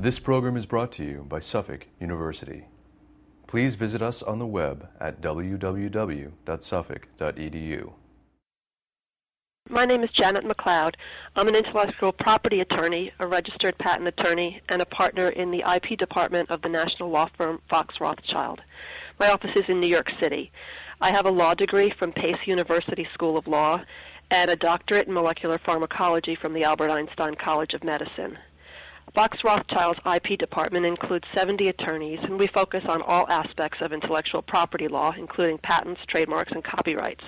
This program is brought to you by Suffolk University. Please visit us on the web at www.suffolk.edu. My name is Janet McLeod. I'm an intellectual property attorney, a registered patent attorney, and a partner in the IP department of the national law firm Fox Rothschild. My office is in New York City. I have a law degree from Pace University School of Law and a doctorate in molecular pharmacology from the Albert Einstein College of Medicine. Fox Rothschild's IP department includes 70 attorneys, and we focus on all aspects of intellectual property law, including patents, trademarks, and copyrights.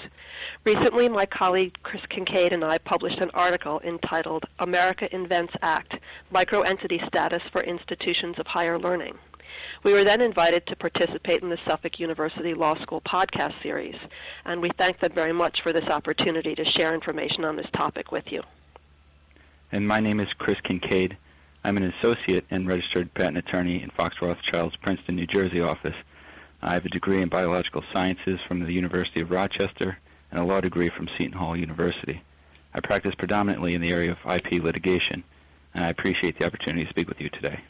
Recently, my colleague Chris Kincaid and I published an article entitled America Invents Act Microentity Status for Institutions of Higher Learning. We were then invited to participate in the Suffolk University Law School podcast series, and we thank them very much for this opportunity to share information on this topic with you. And my name is Chris Kincaid. I'm an associate and registered patent attorney in Fox Rothschild's Princeton, New Jersey office. I have a degree in biological sciences from the University of Rochester and a law degree from Seton Hall University. I practice predominantly in the area of IP litigation, and I appreciate the opportunity to speak with you today.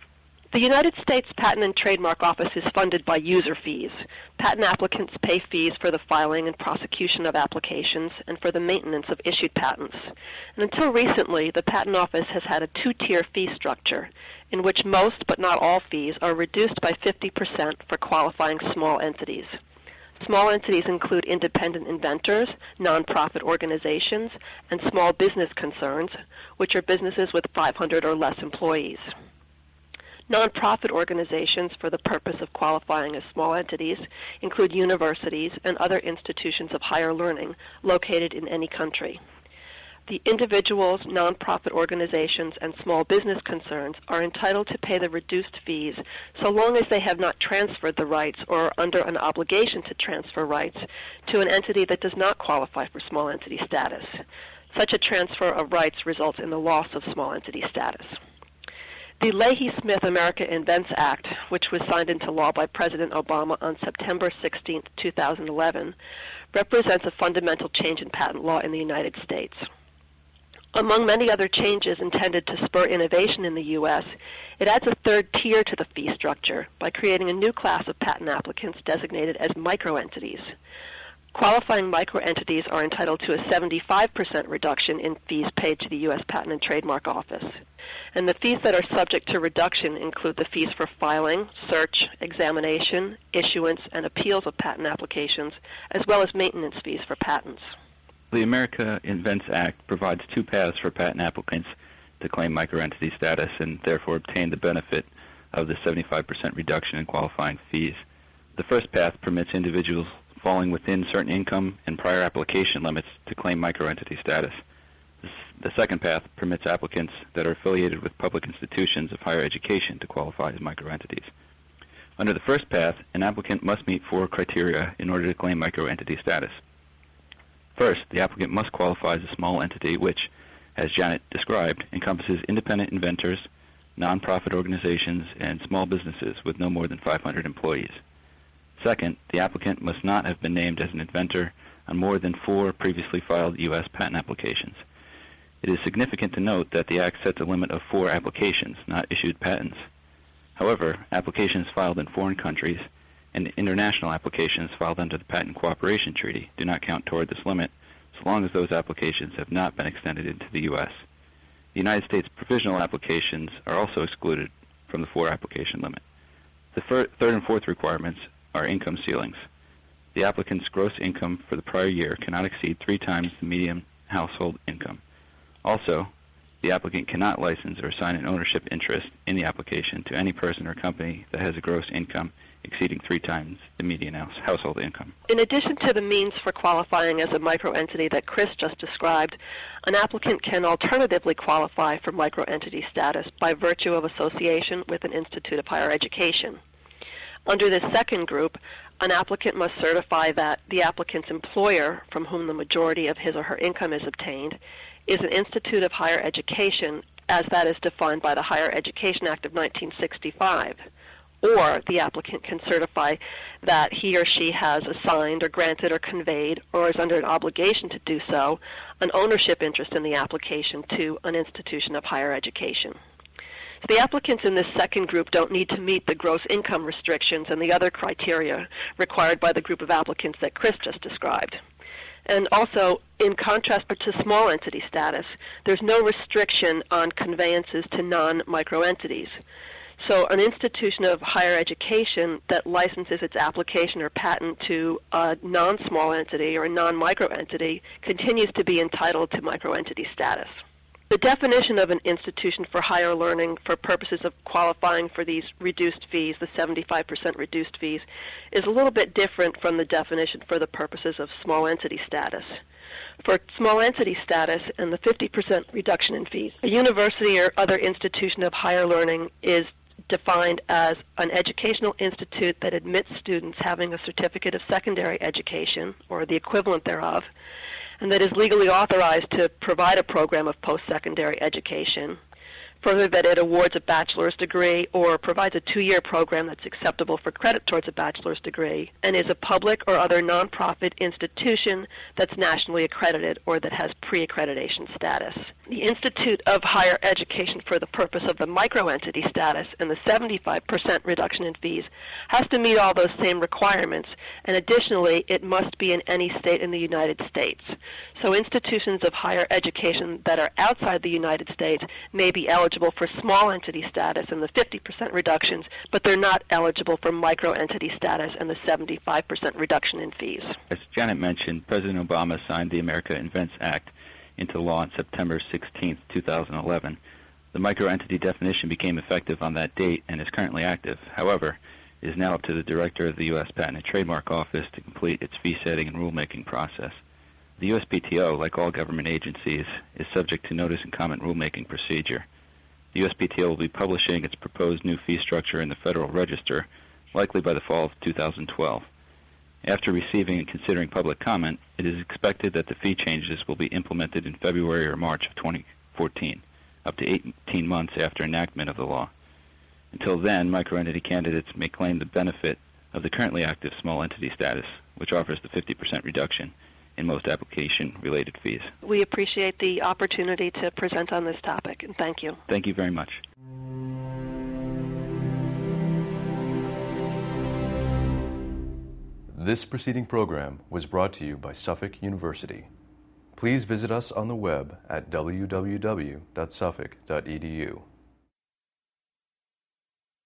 The United States Patent and Trademark Office is funded by user fees. Patent applicants pay fees for the filing and prosecution of applications and for the maintenance of issued patents. And until recently, the Patent Office has had a two-tier fee structure in which most but not all fees are reduced by 50% for qualifying small entities. Small entities include independent inventors, nonprofit organizations, and small business concerns, which are businesses with 500 or less employees. Nonprofit organizations for the purpose of qualifying as small entities include universities and other institutions of higher learning located in any country. The individuals, nonprofit organizations, and small business concerns are entitled to pay the reduced fees so long as they have not transferred the rights or are under an obligation to transfer rights to an entity that does not qualify for small entity status. Such a transfer of rights results in the loss of small entity status. The Leahy-Smith America Invents Act, which was signed into law by President Obama on September 16, 2011, represents a fundamental change in patent law in the United States. Among many other changes intended to spur innovation in the U.S., it adds a third tier to the fee structure by creating a new class of patent applicants designated as microentities. Qualifying microentities are entitled to a 75% reduction in fees paid to the U.S. Patent and Trademark Office. And the fees that are subject to reduction include the fees for filing, search, examination, issuance, and appeals of patent applications, as well as maintenance fees for patents. The America Invents Act provides two paths for patent applicants to claim microentity status and therefore obtain the benefit of the 75% reduction in qualifying fees. The first path permits individuals falling within certain income and prior application limits to claim microentity status. The second path permits applicants that are affiliated with public institutions of higher education to qualify as microentities. Under the first path, an applicant must meet four criteria in order to claim microentity status. First, the applicant must qualify as a small entity which, as Janet described, encompasses independent inventors, nonprofit organizations, and small businesses with no more than 500 employees. Second, the applicant must not have been named as an inventor on more than four previously filed U.S. patent applications. It is significant to note that the Act sets a limit of four applications, not issued patents. However, applications filed in foreign countries and international applications filed under the Patent Cooperation Treaty do not count toward this limit so long as those applications have not been extended into the U.S. The United States provisional applications are also excluded from the four application limit. The third and fourth requirements are income ceilings. The applicant's gross income for the prior year cannot exceed three times the median household income. Also, the applicant cannot license or assign an ownership interest in the application to any person or company that has a gross income exceeding three times the median house, household income. In addition to the means for qualifying as a microentity that Chris just described, an applicant can alternatively qualify for microentity status by virtue of association with an institute of higher education. Under this second group, an applicant must certify that the applicant's employer, from whom the majority of his or her income is obtained, is an institute of higher education as that is defined by the Higher Education Act of 1965. Or the applicant can certify that he or she has assigned or granted or conveyed or is under an obligation to do so an ownership interest in the application to an institution of higher education. The applicants in this second group don't need to meet the gross income restrictions and the other criteria required by the group of applicants that Chris just described. And also, in contrast to small entity status, there's no restriction on conveyances to non-micro entities. So an institution of higher education that licenses its application or patent to a non-small entity or a non-micro entity continues to be entitled to micro entity status. The definition of an institution for higher learning for purposes of qualifying for these reduced fees, the 75% reduced fees, is a little bit different from the definition for the purposes of small entity status. For small entity status and the 50% reduction in fees, a university or other institution of higher learning is defined as an educational institute that admits students having a certificate of secondary education or the equivalent thereof, and that is legally authorized to provide a program of post-secondary education Further, that it awards a bachelor's degree or provides a two-year program that's acceptable for credit towards a bachelor's degree and is a public or other nonprofit institution that's nationally accredited or that has pre-accreditation status. The Institute of Higher Education for the purpose of the microentity status and the 75% reduction in fees has to meet all those same requirements and additionally it must be in any state in the United States. So institutions of higher education that are outside the United States may be eligible for small entity status and the 50% reductions, but they're not eligible for micro entity status and the 75% reduction in fees. As Janet mentioned, President Obama signed the America Invents Act into law on September 16, 2011. The micro entity definition became effective on that date and is currently active. However, it is now up to the Director of the U.S. Patent and Trademark Office to complete its fee setting and rulemaking process. The USPTO, like all government agencies, is subject to notice and comment rulemaking procedure. The USPTO will be publishing its proposed new fee structure in the Federal Register, likely by the fall of 2012. After receiving and considering public comment, it is expected that the fee changes will be implemented in February or March of 2014, up to 18 months after enactment of the law. Until then, microentity candidates may claim the benefit of the currently active small entity status, which offers the 50% reduction in most application-related fees. We appreciate the opportunity to present on this topic, and thank you. Thank you very much. This preceding program was brought to you by Suffolk University. Please visit us on the web at www.suffolk.edu.